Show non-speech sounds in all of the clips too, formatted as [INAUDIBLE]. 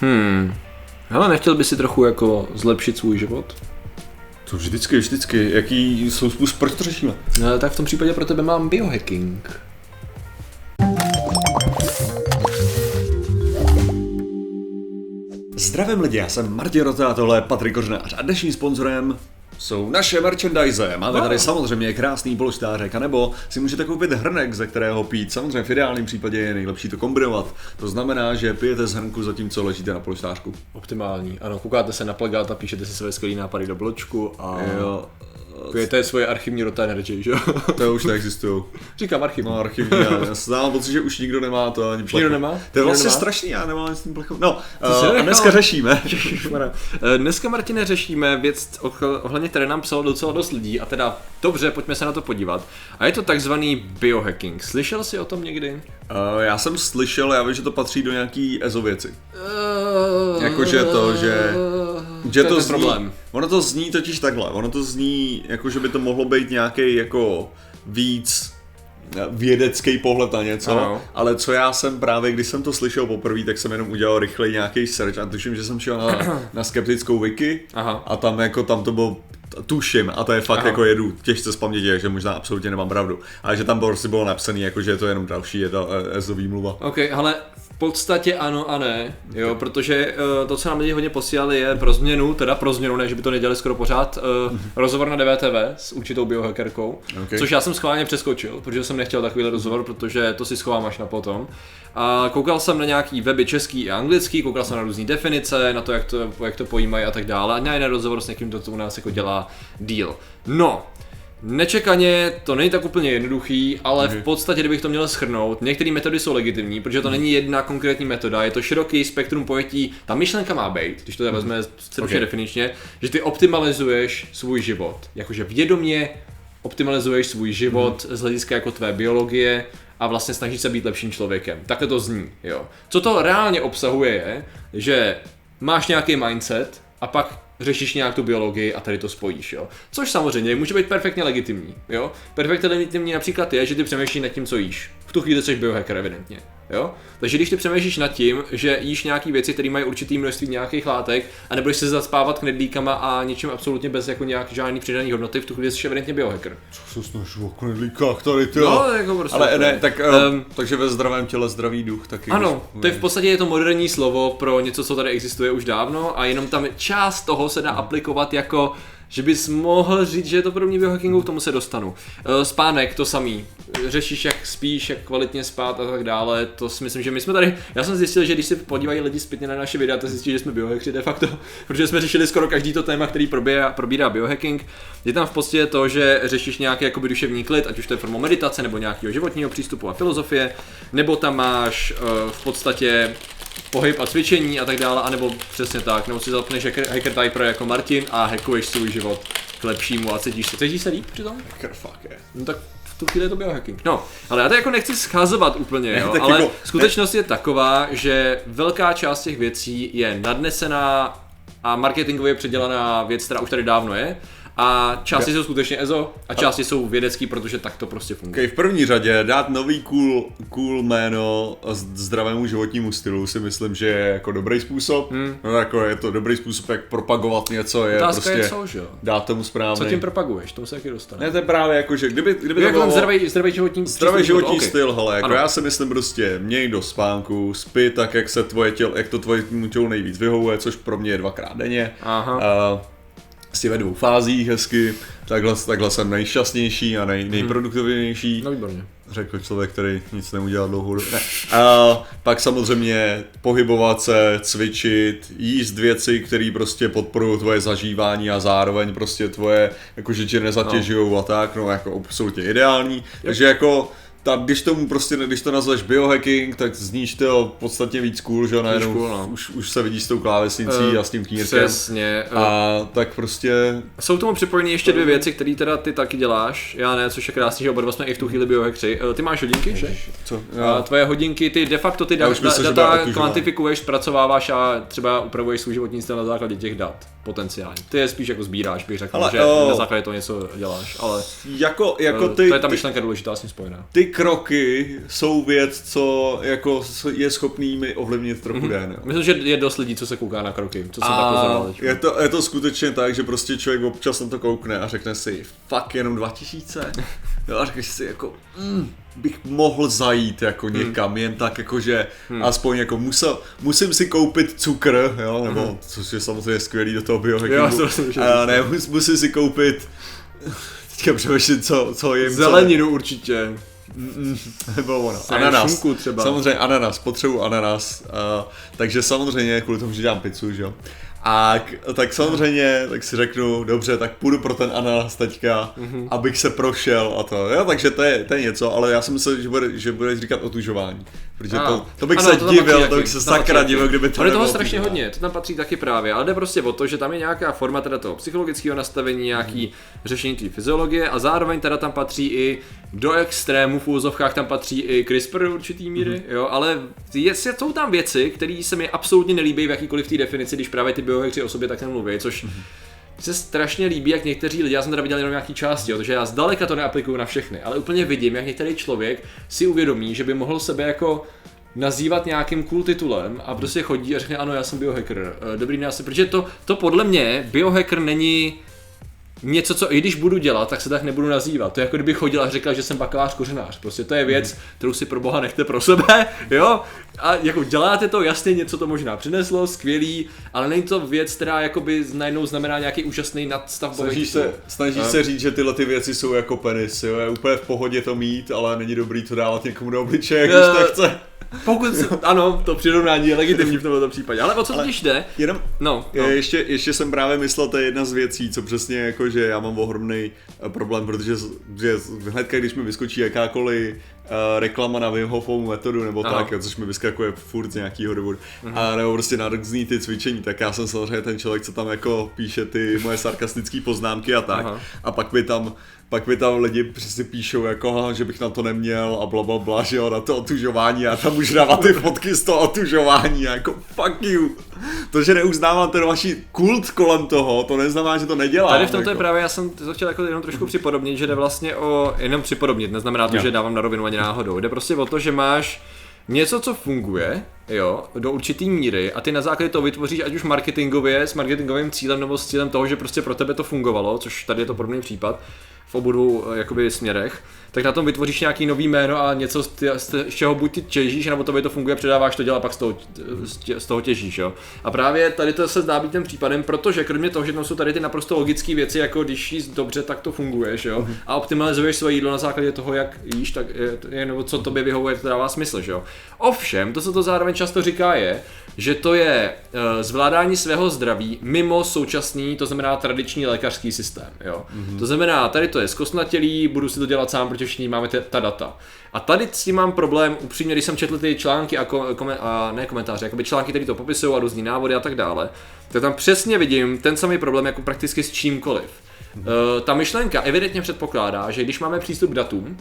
Hmm. Hele, nechtěl by si trochu jako zlepšit svůj život? To vždycky, vždycky. Jaký jsou způsob, proč to řešíme? No, tak v tom případě pro tebe mám biohacking. Zdravím lidi, já jsem Martin Rota a tohle je Patrik Kořenář a dnešním sponzorem jsou naše merchandise. Máme tady samozřejmě krásný polštářek, anebo si můžete koupit hrnek, ze kterého pít. Samozřejmě v ideálním případě je nejlepší to kombinovat. To znamená, že pijete z hrnku zatímco ležíte na polštářku. Optimální. Ano, koukáte se na plagát a píšete si své skvělé nápady do bločku a Jo, pijete svoje archivní Rota Energy, že jo? [LAUGHS] to už neexistují. Říkám archivní. No, archivní, já, já mám pocit, že už nikdo nemá to ani plechu. nikdo nemá? To je vlastně nemá? strašný, já nemám s tím plechou. No, uh, a dneska řešíme. [LAUGHS] Eh, Dneska, Martine, řešíme věc, ohl- ohledně které nám psalo docela dost lidí a teda dobře, pojďme se na to podívat. A je to takzvaný biohacking. Slyšel jsi o tom někdy? Uh, já jsem slyšel, já vím, že to patří do nějaký EZO věci. Uh, Jakože to, že- Že to, to, je zní, problém. Ono to zní totiž takhle, ono to zní jako, že by to mohlo být nějaký jako víc eh, vědecký pohled na něco, Ano. ale co já jsem právě, když jsem to slyšel poprvé, tak jsem jenom udělal rychle nějaký search a tuším, že jsem šel na, [CLEARS THROAT] na skeptickou wiki Aha. a tam jako tam to bylo tuším, a to je fakt Aha. jako jedu těžce z paměti, takže možná absolutně nemám pravdu, ale že tam prostě bylo napsané, jako, že je to jenom další jedna ESO výmluva. OK, ale podstatě ano a ne, jo, protože uh, to, co nám lidi hodně posílali, je pro změnu, teda pro změnu, ne, že by to nedělali skoro pořád, uh, rozhovor na DVTV s určitou biohackerkou, OK. což já jsem schválně přeskočil, protože jsem nechtěl takovýhle rozhovor, protože to si schovám až na potom. A koukal jsem na nějaký weby český a anglický, koukal jsem na různé definice, na to, jak to, jak to pojímají a tak dále. A na jeden rozhovor s někým, kdo to u nás jako dělá deal. No, Nečekaně to není tak úplně jednoduchý, ale v podstatě, kdybych to měl schrnout, některé metody jsou legitimní, protože to není jedna konkrétní metoda, je to široký spektrum pojetí. Ta myšlenka má být, když to tak vezme stručně Ok. definičně, že ty optimalizuješ svůj život. Jakože vědomě optimalizuješ svůj život z hlediska jako tvé biologie a vlastně snažíš se být lepším člověkem. Takhle to zní, jo. Co to reálně obsahuje je, že máš nějaký mindset a pak řešíš nějak tu biologii a tady to spojíš, jo. Což samozřejmě může být perfektně legitimní, jo. Perfektně legitimní například je, že ty přemýšlíš nad tím, co jíš. V tu chvíli jsi biohacker evidentně, jo. Takže když ty přemýšlíš nad tím, že jíš nějaké věci, které mají určitý množství nějakých látek a nebudeš se zaspávat knedlíkama a něčím absolutně bez jako nějak žádný přidaný hodnoty, v tu chvíli jsi evidentně biohacker. Co se snaží o knedlíkách tady, ty No, jako prostě. Ale ne, tak, um, takže ve zdravém těle zdravý duch taky. Ano, to je v podstatě je to moderní slovo pro něco, co tady existuje už dávno a jenom tam část toho se dá aplikovat jako že bys mohl říct, že je to podobně biohackingu, k tomu se dostanu. Eh, Spánek, to samý. Řešíš, jak spíš, jak kvalitně spát a tak dále. To si myslím, že my jsme tady. Já jsem zjistil, že když se podívají lidi zpětně na naše videa, tak zjistí, že jsme biohackři de facto, [LAUGHS] protože jsme řešili skoro každý to téma, který probírá, probírá biohacking. Je tam v podstatě to, že řešíš nějaký jakoby duševní klid, ať už to je formou meditace nebo nějakého životního přístupu a filozofie, nebo tam máš eh, v podstatě pohyb a cvičení a tak dále, anebo přesně tak, nebo si zapneš hacker, hacker typer jako Martin a hackuješ svůj život k lepšímu a cítíš se, cítíš se líp přitom? Hacker, fuck je. No tak v tu chvíli je to biohacking. No, ale já to jako nechci schazovat úplně, jo, [LAUGHS] ale jako- skutečnost je taková, že velká část těch věcí je nadnesená a marketingově předělaná věc, která už tady dávno je. A části jsou skutečně EZO a části jsou vědecký, protože tak to prostě funguje. Okay, v první řadě dát nový cool, cool jméno zdravému životnímu stylu si myslím, že je jako dobrý způsob. Hmm. No, jako je to dobrý způsob, jak propagovat něco, je Otázka prostě je co, že jo? dát tomu správný. Co tím propaguješ, tomu se taky dostane. ne, to je právě jako, že kdyby, kdyby Jak to bylo... zdravý, zdravý životní Zdravý životní životu, ok. styl, hele, jako Ano. já si myslím prostě, měj do spánku, spí tak, jak se tvoje tělo, jak to tvoje tělo nejvíc vyhovuje, což pro mě je dvakrát denně. Aha. A prostě ve dvou fázích hezky, takhle, takhle jsem nejšťastnější a nej, nejproduktivnější. No výborně. Řekl člověk, který nic neudělal dlouhou dobu. Ne. A pak samozřejmě pohybovat se, cvičit, jíst věci, které prostě podporují tvoje zažívání a zároveň prostě tvoje, jakože tě nezatěžují a tak, no jako absolutně ideální. Takže jako ta, když tomu prostě, když to nazveš biohacking, tak zníš to podstatně víc cool, že najednou cool, no. už, už se vidíš s tou klávesnicí Eh, a s tím knírkem. Přesně. A... A tak prostě Jsou k tomu připojeny ještě dvě věci, které teda ty taky děláš. Já ne, což je krásný, že oba dva jsme i v tu chvíli biohackři. Eh, Ty máš hodinky, že? co? A tvoje hodinky, ty de facto ty Já da- myslím, data kvantifikuješ, zpracováváš a třeba upravuješ svůj životní styl na základě těch dat. Potenciální. Ty je spíš jako sbíráš, bych řekl, Ale, že o. na základě toho něco děláš, ale Jako, jako eh, ty, to je ta ty, myšlenka důležitá s tím spojená. ty kroky jsou věc, co jako je schopný mi ovlivnit trochu Mhm. den. Myslím, že je dost lidí, co se kouká na kroky, co jsem A teď. je to, je to skutečně tak, že prostě člověk občas na to koukne a řekne si, fakt jenom 2000? [LAUGHS] Jo, a řekneš si jako, mm, bych mohl zajít jako Hmm. někam, jen tak jako, že aspoň jako musel, musím si koupit cukr, jo, nebo, Hmm. což je samozřejmě skvělý do toho Jo, biohackingu. to jsem že- a ne, mus, musím si koupit, teďka přemýšlím, co, co jim, co Zeleninu určitě. [LAUGHS] nebo ono, Ne, ananas. šunku třeba. Samozřejmě ananas, potřebuji ananas. Uh, takže samozřejmě kvůli tomu, že dělám pizzu, že jo. A k, tak samozřejmě, tak si řeknu, dobře, tak půjdu pro ten ananas teďka, mm-hmm. abych se prošel a to. Jo, takže to je, to je něco, ale já jsem myslel, že, bude, že budeš říkat otužování. Protože A, to, to bych ano, se to divil, to bych se sakra divil, kdyby to Ale toho strašně hodně, to tam patří taky právě, ale jde prostě o to, že tam je nějaká forma teda toho psychologického nastavení, nějaký řešení té fyziologie a zároveň teda tam patří i do extrému v úzovkách tam patří i CRISPR do určitý míry, jo, ale je, jsou tam věci, které se mi absolutně nelíbí v jakýkoliv té definici, když právě ty biohackeři o sobě tak nemluví, což se strašně líbí, jak někteří lidi, já jsem teda viděl jenom nějaký části, jo, takže já zdaleka to neaplikuju na všechny, ale úplně vidím, jak některý člověk si uvědomí, že by mohl sebe jako nazývat nějakým cool titulem a prostě chodí a řekne ano, já jsem biohacker, Eh, dobrý den, já jsem, protože to, to podle mě, biohacker není něco, co i když budu dělat, tak se tak nebudu nazývat. To je jako kdyby chodil a řekl, že jsem bakalář kořenář. Prostě to je věc, kterou si pro boha nechte pro sebe, [LAUGHS] jo? A jako děláte to, jasně něco to možná přineslo, skvělý, ale není to věc, která jakoby najednou znamená nějaký úžasný nadstavbový Snažíš titul. se, snažíš A- se říct, že tyhle ty věci jsou jako penis, jo, je úplně v pohodě to mít, ale není dobrý to dávat někomu do obličeje, když to chce. Pokud ano, to přirovnání je legitimní v tomto případě, ale o co totiž jde? Jenom, No, No. Ještě, ještě jsem právě myslel, to je jedna z věcí, co přesně jako, že já mám ohromný eh, problém, protože že hnedka, když mi vyskočí jakákoliv reklama na Wim Hofovu metodu nebo Aha. tak, což mi vyskakuje furt z nějakýho důvodu, a nebo prostě na různý ty cvičení, tak já jsem samozřejmě ten člověk, co tam jako píše ty moje sarkastické poznámky a tak. Aha. A pak mi tam pak mi tam lidi přesně píšou jako, že bych na to neměl a bla bla bla, že jo, na to otužování a tam už dávat ty fotky z toho otužování jako fuck you. [LAUGHS] To, že neuznávám ten vaši kult kolem toho, to neznamená, že to nedělám. Tady v tomto je jako. právě, já jsem to chtěl jako jenom trošku připodobnit, že jde vlastně o, jenom připodobnit, neznamená to, Jo. že dávám na rovinu ani náhodou, jde prostě o to, že máš něco, co funguje, jo, do určitý míry a ty na základě toho vytvoříš ať už marketingově, s marketingovým cílem nebo s cílem toho, že prostě pro tebe to fungovalo, což tady je to podobný případ, v obou dvou eh, jakoby směrech, tak na tom vytvoříš nějaký nový jméno a něco, z, z, čeho buď ty těžíš, nebo tobě to funguje, předáváš to dělat a pak z toho, z, toho těžíš, jo. A právě tady to se zdá být tím případem, protože kromě toho, že tam jsou tady ty naprosto logické věci, jako když jíst dobře, tak to funguješ, jo. A optimalizuješ svoje jídlo na základě toho, jak jíš, tak nebo co tobě vyhovuje, to dává smysl, že jo. Ovšem, to, co to zároveň často říká, je, že to je uh, zvládání svého zdraví mimo současný, to znamená tradiční lékařský systém. Jo? Mm-hmm. To znamená, tady to je zkostnatělý, budu si to dělat sám, protože všichni máme te- ta data. A tady s tím mám problém, upřímně, když jsem četl ty články a, ko- kome- a ne komentáře, jakoby články, které to popisují a různý návody a tak dále, tak tam přesně vidím ten samý problém jako prakticky s čímkoliv. Uh, ta myšlenka evidentně předpokládá, že když máme přístup k datům,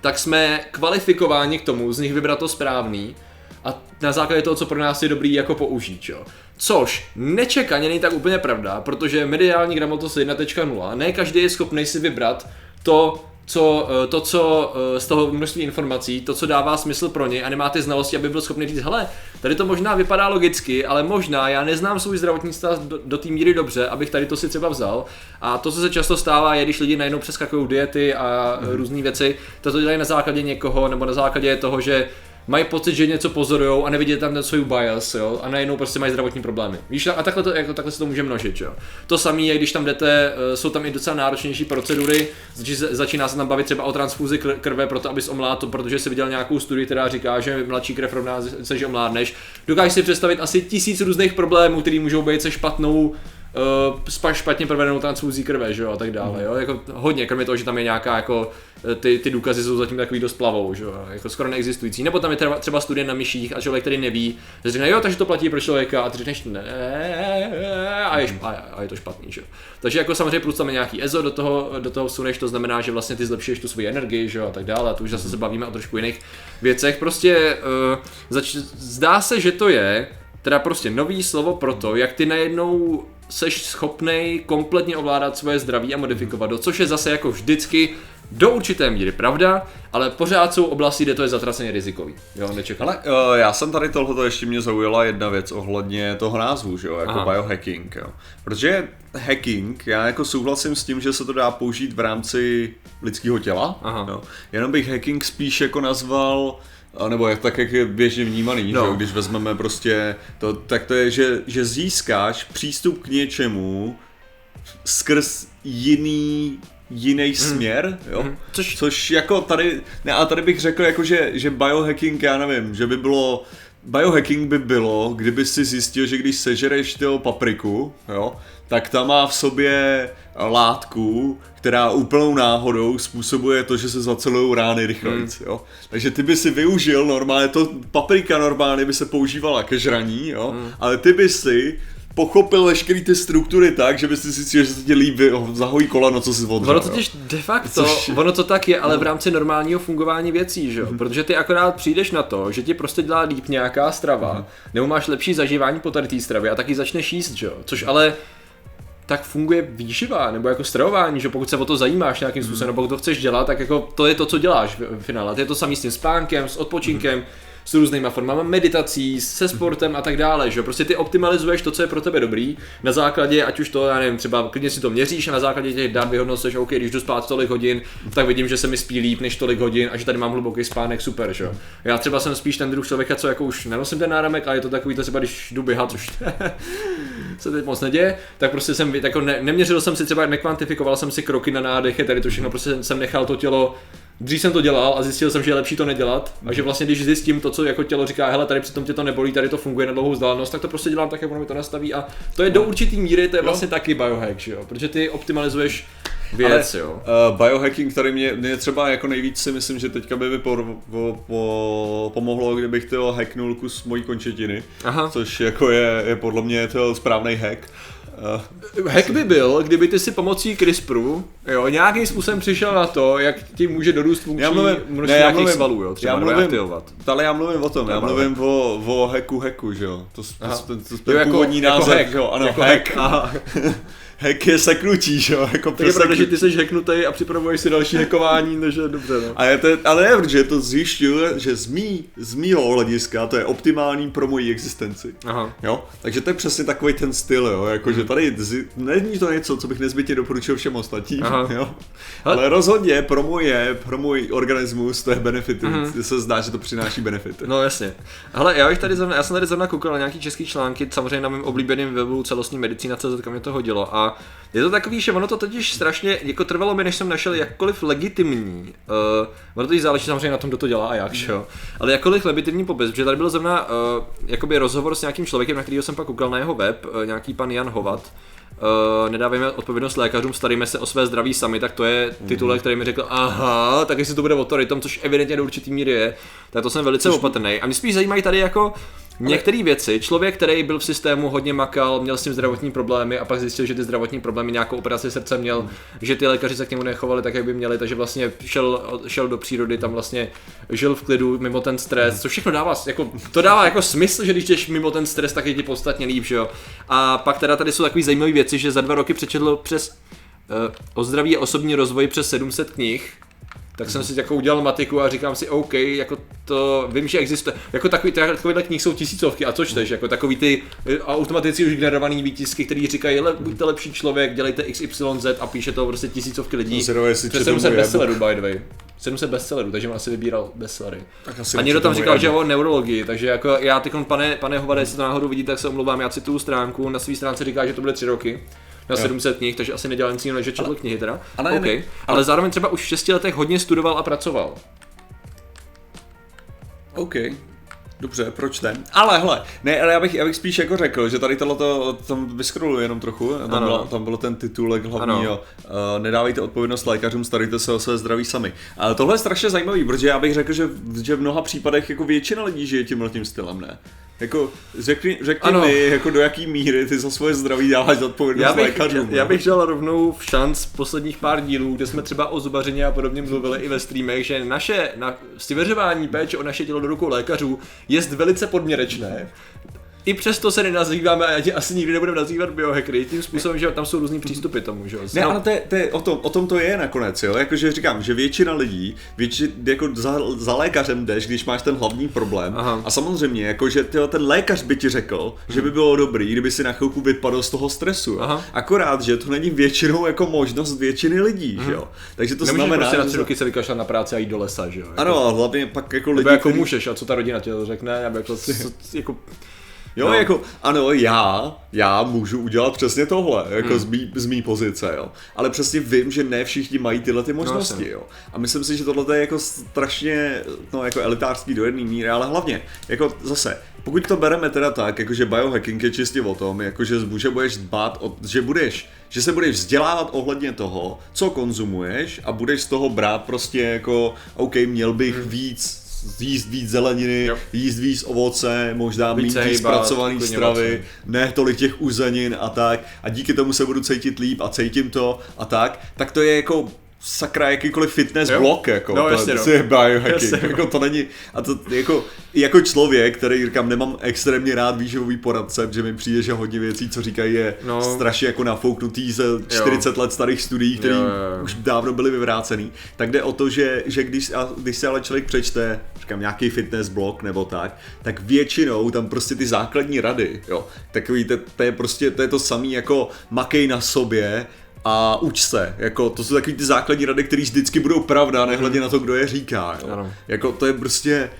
tak jsme kvalifikováni k tomu z nich vybrat to správný a na základě toho, co pro nás je dobrý jako použít, jo. Což nečekaně není tak úplně pravda, protože mediální gramotnost je 1.0, ne každý je schopný si vybrat to, co, eh, to, co eh, z toho množství informací, to, co dává smysl pro něj a nemá ty znalosti, aby byl schopný říct, hele, tady to možná vypadá logicky, ale možná já neznám svůj zdravotní stav do, do té míry dobře, abych tady to si třeba vzal. A to, co se často stává, je, když lidi najednou přeskakují diety a mm. různé věci, to to dělají na základě někoho nebo na základě toho, že mají pocit, že něco pozorují a nevidí tam ten svůj bias, jo, a najednou prostě mají zdravotní problémy. Víš, a takhle, to, jako, takhle se to může množit, jo. To samé je, když tam jdete, eh, jsou tam i docela náročnější procedury, začíná se tam bavit třeba o transfuzi kr- krve, proto abys omládl, protože si viděl nějakou studii, která říká, že mladší krev rovná se, že omládneš. Dokážeš si představit asi tisíc různých problémů, které můžou být se špatnou uh, špatně provedenou transfuzí krve, že jo, a tak dále, jo, jako hodně, kromě toho, že tam je nějaká jako, eh, ty, ty důkazy jsou zatím takový dost plavou, že jo, jako skoro neexistující, nebo tam je třeba, třeba studie na myších a člověk, který neví, že řekne, jo, takže to platí pro člověka. A ty řekneš, ne, a je, šp- a, a je to špatný, že jo. Takže jako samozřejmě plus tam je nějaký EZO, do toho, do toho vsuneš, to znamená, že vlastně ty zlepšuješ tu svoji energii, že jo, a tak dále, a to už zase se bavíme o trošku jiných věcech, prostě uh, zač- zdá se, že to je teda prostě nový slovo pro to, jak ty najednou seš schopnej kompletně ovládat svoje zdraví a modifikovat ho, což je zase jako vždycky do určité míry pravda, ale pořád jsou oblasti, kde to je zatraceně rizikový. Jo, nečekám. Ale uh, já jsem tady tohleto ještě mě zaujala jedna věc ohledně toho názvu, že jo, jako Aha. biohacking, jo. Protože hacking, já jako souhlasím s tím, že se to dá použít v rámci lidského těla, Aha. jo. Jenom bych hacking spíš jako nazval a nebo jak, tak, jak je běžně vnímaný, No. že když vezmeme prostě to, tak to je, že, že získáš přístup k něčemu skrz jiný jiný směr, jo? Mhm. Což- Což jako tady, ne, a tady bych řekl jako, že, že biohacking, já nevím, že by bylo, biohacking by bylo, kdyby si zjistil, že když sežereš toho papriku, jo, tak ta má v sobě látku, která úplnou náhodou způsobuje to, že se zacelují rány rychleji, Hmm. jo. Takže ty by si využil normálně, to paprika normálně by se používala ke žraní, jo, Hmm. ale ty by si pochopil veškerý ty struktury tak, že by si zjistil, že se ti líbí, zahojí koleno, co si odřel, Ono jo. totiž de facto, Což- ono to tak je, ale v rámci normálního fungování věcí, že jo? Mhm. Protože ty akorát přijdeš na to, že ti prostě dělá líp nějaká strava, Mhm. nebo máš lepší zažívání po tady té stravě a taky začneš jíst, že jo? Což ale tak funguje výživa, nebo jako stravování, že pokud se o to zajímáš nějakým Mhm. způsobem, nebo pokud to chceš dělat, tak jako to je to, co děláš v finále. To je to samé s tím spánkem, s odpočinkem, s různýma formami meditací, se sportem a tak dále, že? Prostě ty optimalizuješ to, co je pro tebe dobrý, na základě, ať už to, já nevím, třeba klidně si to měříš a na základě těch dat vyhodnocuješ, OK, když jdu spát tolik hodin, tak vidím, že se mi spí líp než tolik hodin a že tady mám hluboký spánek, super, že? Já třeba jsem spíš ten druh člověka, co jako už nenosím ten náramek, ale je to takový to třeba, když jdu běhat, což [LAUGHS] se teď moc neděje, tak prostě jsem jako ne, neměřil jsem si třeba, nekvantifikoval jsem si kroky na nádech, tady to všechno, prostě jsem nechal to tělo Dřív jsem to dělal a zjistil jsem, že je lepší to nedělat. A že vlastně když zjistím to, co jako tělo říká, hele, tady přitom tě to nebolí, tady to funguje na dlouhou vzdálenost, tak to prostě dělám tak, jak ono mi to nastaví. A to je do určitý míry, to je vlastně taky biohack, že jo, protože ty optimalizuješ věc, Ale, jo. Uh, biohacking tady mě, mě třeba jako nejvíc si myslím, že teďka by mi po, po, po, pomohlo, kdybych to hacknul kus mojí končetiny, Aha. což jako je, je podle mě to správný hack. Uh, Hack by byl, kdyby ty si pomocí CRISPRu, jo, nějakým způsobem přišel na to, jak ti může dorůst funkční já mluvím, množství ne, já mluvím, svalů, jo, třeba já mluvím, ale já mluvím o tom, já Zajímavé. mluvím o, o hacku hacku, že jo, to, to, to, to, to, to že jo, ano, jako hack, Aha. [LAUGHS] hack je seknutí, že jo, jako Tak je pravda, že ty jsi hacknutý a připravuješ si další hackování, takže dobře, no. A je to, ale ne, protože to zjišťuje, že z, mý, z mýho hlediska to je optimální pro moji existenci. Aha. Jo, takže to je přesně takový ten styl, jo, jakože tady zi- není to něco, co bych nezbytně doporučil všem ostatním, Aha. jo. Ale- Ale rozhodně pro moje, pro můj organismus to je benefity, mm-hmm. se zdá, že to přináší benefity. No jasně. Hele, já, bych tady zrovna, já jsem tady zrovna koukal na nějaký český články, samozřejmě na mém oblíbeném webu celostní medicína.cz, kam mě to hodilo a je to takový, že ono to totiž strašně, jako trvalo mi, než jsem našel jakkoliv legitimní, uh, ono to záleží samozřejmě na tom, kdo to dělá a jak, že jo, ale jakkoliv legitimní popis, protože tady byl zrovna uh, jakoby rozhovor s nějakým člověkem, na kterého jsem pak koukal na jeho web, uh, nějaký pan Jan Hovat, Uh, nedávejme odpovědnost lékařům, staríme se o své zdraví sami, tak to je titulek, který mi řekl, aha, tak jestli to bude o tom, což evidentně do určitý míry je, tak to jsem velice opatrný. A mě spíš zajímají tady jako některé věci. Člověk, který byl v systému, hodně makal, měl s tím zdravotní problémy a pak zjistil, že ty zdravotní problémy nějakou operaci srdce měl, že ty lékaři se k němu nechovali tak, jak by měli, takže vlastně šel, šel do přírody, tam vlastně žil v klidu mimo ten stres, což všechno dává, jako, to dává jako smysl, že když jdeš mimo ten stres, tak je ti podstatně líp, že jo. A pak teda tady jsou takové zajímavé věci, že za dva roky přečetl přes uh, o zdraví a osobní rozvoj přes 700 knih, tak jsem si jako udělal matiku a říkám si, OK, jako to, vím, že existuje, jako takový, takovýhle knih jsou tisícovky a co čteš, jako takový ty eh, automaticky už generovaný výtisky, který říkají, le, buďte lepší člověk, dělejte XYZ a píše to prostě tisícovky lidí. Jsem Přes četl 700 můj bestsellerů, by the way. 700 bestsellerů, takže on asi vybíral bestsellery. Tak asi A někdo tam říkal, že o neurologii, takže jako já teď, pane, pane Hovade, jestli to náhodou vidíte, tak se omlouvám, já cituju stránku, na své stránce říká, že to bude 3 roky. Na 700 knih, takže asi nedělal nic jiného, než že četl knihy teda. ale okay. ne- ale zároveň třeba už v 6 letech hodně studoval a pracoval. OK. Dobře, proč ne? Ale hele, ne, ale já bych, já bych spíš jako řekl, že tady tohleto, tam vyskroluji jenom trochu, tam, Ano. bylo, tam bylo ten titulek hlavní, jo, uh, nedávejte odpovědnost lékařům, starejte se o své zdraví sami. Ale tohle je strašně zajímavý, protože já bych řekl, že, v- že v mnoha případech jako většina lidí žije tímhle tím stylem, ne? Jako, řekni, řekni Ano. mi, jako do jaký míry ty za svoje zdraví dáváš odpovědnost Já bych, lékařům. já no? bych dal rovnou v šanc posledních pár dílů, kde jsme třeba o zubařině a podobně mluvili i ve streamech, že naše na, svěřování péče o naše tělo do rukou lékařů je velice podměrečné. I přesto se nenazýváme a asi nikdy nebudeme nazývat biohackery, tím způsobem, že tam jsou různý přístupy tomu, že jo. Ne, No, ale to je, to je, o, tom, o tom to je nakonec, jo. Jakože říkám, že většina lidí, větši, jako za, za lékařem jdeš, když máš ten hlavní problém. Aha. A samozřejmě, jakože tyjo, ten lékař by ti řekl, že by bylo dobrý, kdyby si na chvilku vypadl z toho stresu. Aha. Akorát, že to není většinou jako možnost většiny lidí, že jo. Takže to Nemůžeš znamená, prostě na že tři roky se vykašlat na práci a jít do lesa, že jo. Jako, ano, a hlavně pak jako lidi, nebo jako který- můžeš, a co ta rodina ti to řekne, nebo jako, co, [LAUGHS] jako Jo, No. jako, ano, já, já můžu udělat přesně tohle, jako Hmm. z, mý, z mý pozice, jo. Ale přesně vím, že ne všichni mají tyhle ty možnosti, jasně. jo. A myslím si, že tohle je jako strašně, no, jako elitářský do jedné míry, ale hlavně, jako zase, pokud to bereme teda tak, jakože biohacking je čistě o tom, jakože, že budeš dbát, o, že budeš, že se budeš vzdělávat ohledně toho, co konzumuješ a budeš z toho brát prostě jako, OK, měl bych víc jíst víc zeleniny. Jo. jíst víc ovoce, možná hejbat, zpracovaný klidně stravy, vlastně. ne tolik těch uzenin a tak, a díky tomu se budu cítit líp a cítím to a tak, tak to je jako sakra jakýkoliv fitness Jo. blok, jako, No, to, jasně, to no. je biohacking, Jasně, no. jako to není, a to jako, jako člověk, který říkám, nemám extrémně rád výživový poradce, že mi přijde, že hodně věcí, co říkají, je No. strašně jako nafouknutý ze 40 let starých studií, které Jo, jo, jo. už dávno byly vyvrácený, tak jde o to, že, že když, a když se ale člověk přečte, říkám, nějaký fitness blog nebo tak, tak většinou tam prostě ty základní rady, jo, takový, to, to je prostě, to je to samý jako makej na sobě, a uč se, jako to jsou takový ty základní rady, které vždycky budou pravda, nehledě na to, kdo je říká, jo. Ano. Jako to je prostě,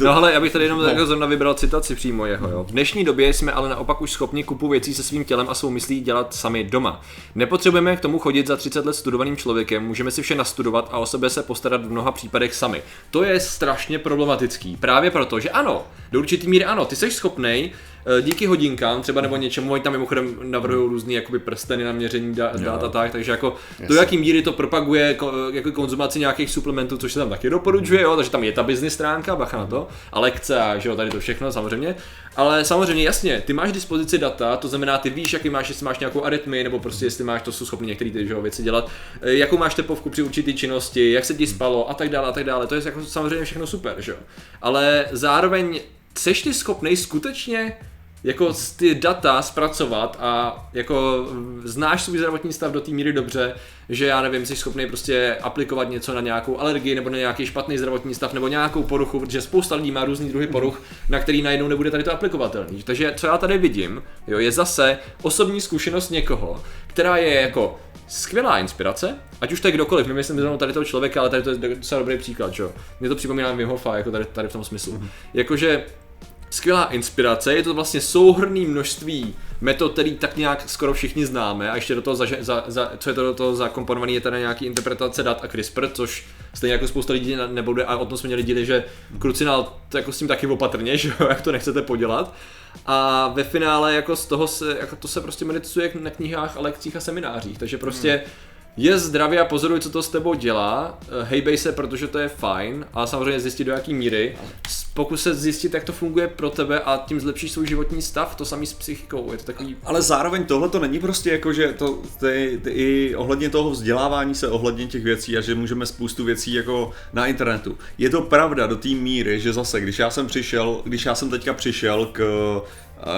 No hele, já bych tady jenom No. jako zrovna vybral citaci přímo jeho. Jo. V dnešní době jsme ale naopak už schopni kupu věcí se svým tělem a svou myslí dělat sami doma. Nepotřebujeme k tomu chodit za 30 let studovaným člověkem, můžeme si vše nastudovat a o sebe se postarat v mnoha případech sami. To je strašně problematický, právě proto, že ano, do určitý míry ano, ty jsi schopnej díky hodinkám třeba nebo něčemu, oni tam mimochodem navrhují různý jakoby prsteny na měření da- dat a tak, takže jako do jaký míry to propaguje ko, jako konzumaci nějakých suplementů, což se tam taky doporučuje, jo, takže tam je ta business stránka, bacha na to, a lekce a že jo, tady to všechno samozřejmě. Ale samozřejmě jasně, ty máš k dispozici data, to znamená, ty víš, jaký máš, jestli máš nějakou arytmii, nebo prostě jestli máš, to jsou schopni některé ty že jo, věci dělat, eh, jakou máš tepovku při určité činnosti, jak se ti spalo a tak dále a tak dále. To je jako samozřejmě všechno super, že jo. Ale zároveň seš ty schopnej skutečně jako ty data zpracovat a jako znáš svůj zdravotní stav do té míry dobře, že já nevím, jsi schopný prostě aplikovat něco na nějakou alergii nebo na nějaký špatný zdravotní stav nebo nějakou poruchu, protože spousta lidí má různý druhy poruch, na který najednou nebude tady to aplikovatelný. Takže co já tady vidím, jo, je zase osobní zkušenost někoho, která je jako skvělá inspirace, ať už to je kdokoliv, nemyslím zrovna tady toho člověka, ale tady to je docela dobrý příklad, jo. Mě to připomíná Wim Hofa, jako tady, tady v tom smyslu. Jakože skvělá inspirace, je to vlastně souhrný množství metod, který tak nějak skoro všichni známe a ještě do toho, za, za, za, co je to do toho zakomponované, je teda nějaký interpretace dat a CRISPR, což stejně jako spousta lidí ne- nebude a o tom jsme měli díly, že krucinál to jako s tím taky opatrně, [LAUGHS] že jo, jak to nechcete podělat. A ve finále jako z toho se, jako to se prostě medituje na knihách a lekcích a seminářích, takže prostě Hmm. Je zdravě a pozoruj, co to s tebou dělá, eh, hejbej se, protože to je fajn, a samozřejmě zjistit do jaký míry, pokus se zjistit, jak to funguje pro tebe a tím zlepšíš svůj životní stav, to samý s psychikou, je to takový Ale zároveň tohle to není prostě jako, že to, ty, ty, i ohledně toho vzdělávání se, ohledně těch věcí a že můžeme spoustu věcí jako na internetu. Je to pravda do té míry, že zase, když já jsem přišel, když já jsem teďka přišel k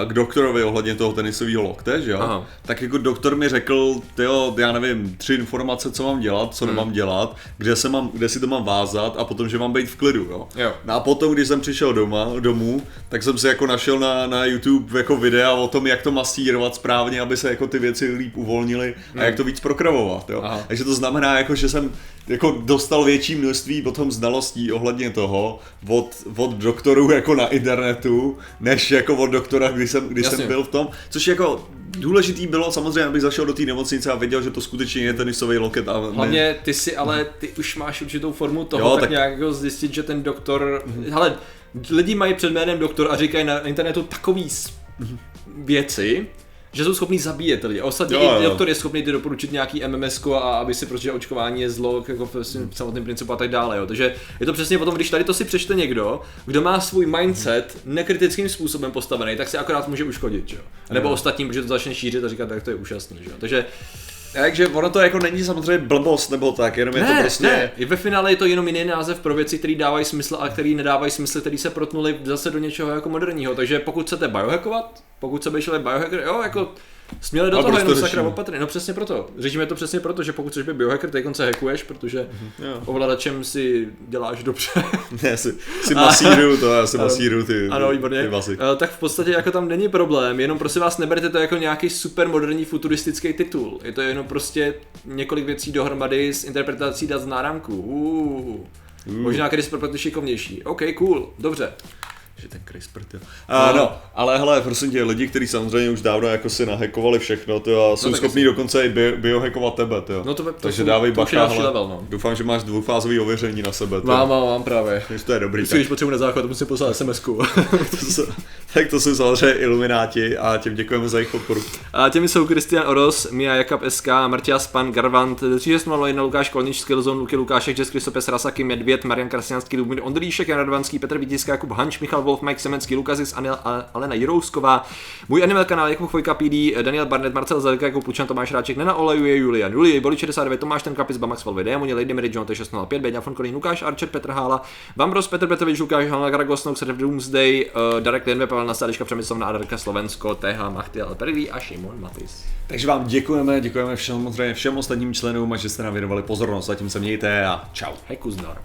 k doktorovi ohledně toho tenisového lokte, že jo? Aha. Tak jako doktor mi řekl, tyjo, já nevím, tři informace, co mám dělat, co nemám dělat, kde, se mám, kde si to mám vázat a potom, že mám být v klidu, jo? Jo. No a potom, když jsem přišel doma, domů, tak jsem si jako našel na, na YouTube jako videa o tom, jak to masírovat správně, aby se jako ty věci líp uvolnily a jak to víc prokravovat, jo. Aha. Takže to znamená jako, že jsem jako dostal větší množství potom znalostí ohledně toho od, od doktorů jako na internetu, než jako od doktora, když jsem, když Jasně. jsem byl v tom, což jako důležitý bylo samozřejmě, abych zašel do té nemocnice a věděl, že to skutečně je tenisový loket a ne, Hlavně ty si ale, ty už máš určitou formu toho, Jo, tak, tak- nějak jako zjistit, že ten doktor, hele, lidi mají před jménem doktor a říkají na internetu takový věci, že jsou schopní zabíjet lidi. A ostatně Jo, i doktor je schopný ti doporučit nějaký MMS a aby si protože očkování je zlo jako v samotném principu a tak dále. Jo. Takže je to přesně o tom, když tady to si přečte někdo, kdo má svůj mindset nekritickým způsobem postavený, tak si akorát může uškodit. Jo. Nebo Jo. ostatním, protože to začne šířit a říkat, tak to je úžasný. Jo. Takže Takže ono to jako není samozřejmě blbost nebo tak, jenom je to Ne, prostě... ne, i ve finále je to jenom jiný název pro věci, které dávají smysl a které nedávají smysl, které se protnuly zase do něčeho jako moderního. Takže pokud chcete biohackovat, pokud se běželi biohacker, jo, jako směle do A toho proč to jenom sakra opatrně. No přesně proto. Řešíme to přesně proto, že pokud chceš být biohacker, teď se hackuješ, protože Jo. ovladačem si děláš dobře. Ne, si, si masíruju to, já si masíruju ty, Ano, výborně. ty vlasy. Eh, Tak v podstatě jako tam není problém, jenom prosím vás neberte to jako nějaký super moderní futuristický titul. Je to jenom prostě několik věcí dohromady s interpretací dat z náramku. Uh. Možná pro ty šikovnější. OK, cool, dobře. Že ten CRISPR, jo. A, No. no, ale hele, prosím tě, lidi, kteří samozřejmě už dávno jako si nahackovali všechno, to a jsou tak schopní dokonce i bio, biohackovat tebe, to. No to- to Takže jsou- dávej to bacha, hele. level, no. Doufám, že máš dvoufázový ověření na sebe, to. Mám, mám, mám právě. Takže to je dobrý. Když potřebuji na záchod, musím poslat SMS-ku. [LAUGHS] tak to jsou samozřejmě ilumináti a těm děkujeme za jejich podporu. A těmi jsou Kristian Oros, Mia Jakab SK, Martia Span, Garvant, 3601, Lukáš Kolnič, Skillzone, Luky Lukášek, Jess Kristopes, Rasaky, Medvěd, Marian Krasňanský, Lubomír Ondříšek, Jan Radvanský, Petr Vítiska, Jakub Hanč, Michal Wolf, Mike Semenský, Lukazis, Anil, Alena Jirousková, můj animal kanál Jakub Chvojka PD, Daniel Barnett, Marcel Zelka, Jakub Plučan, Tomáš Ráček, Nena Olejuje, Julian, Julie, Boli 69, Tomáš Ten Kapis, Bamax Valvy, Démoni, Lady Mary John, T605, Beňa Fonkolín, Lukáš Archer, Petr Hála, Vambros, Petr Petrovič, Lukáš Hanna Garagosnou, Serv Doomsday, uh, Darek Lenve, Pavel Nasáliška, Přemyslovna, Adarka Slovensko, TH Machtiel, Perlí a Šimon Matis. Takže vám děkujeme, děkujeme všem, všem ostatním členům a že jste nám věnovali pozornost. Zatím se mějte a čau. Hej Kuznor.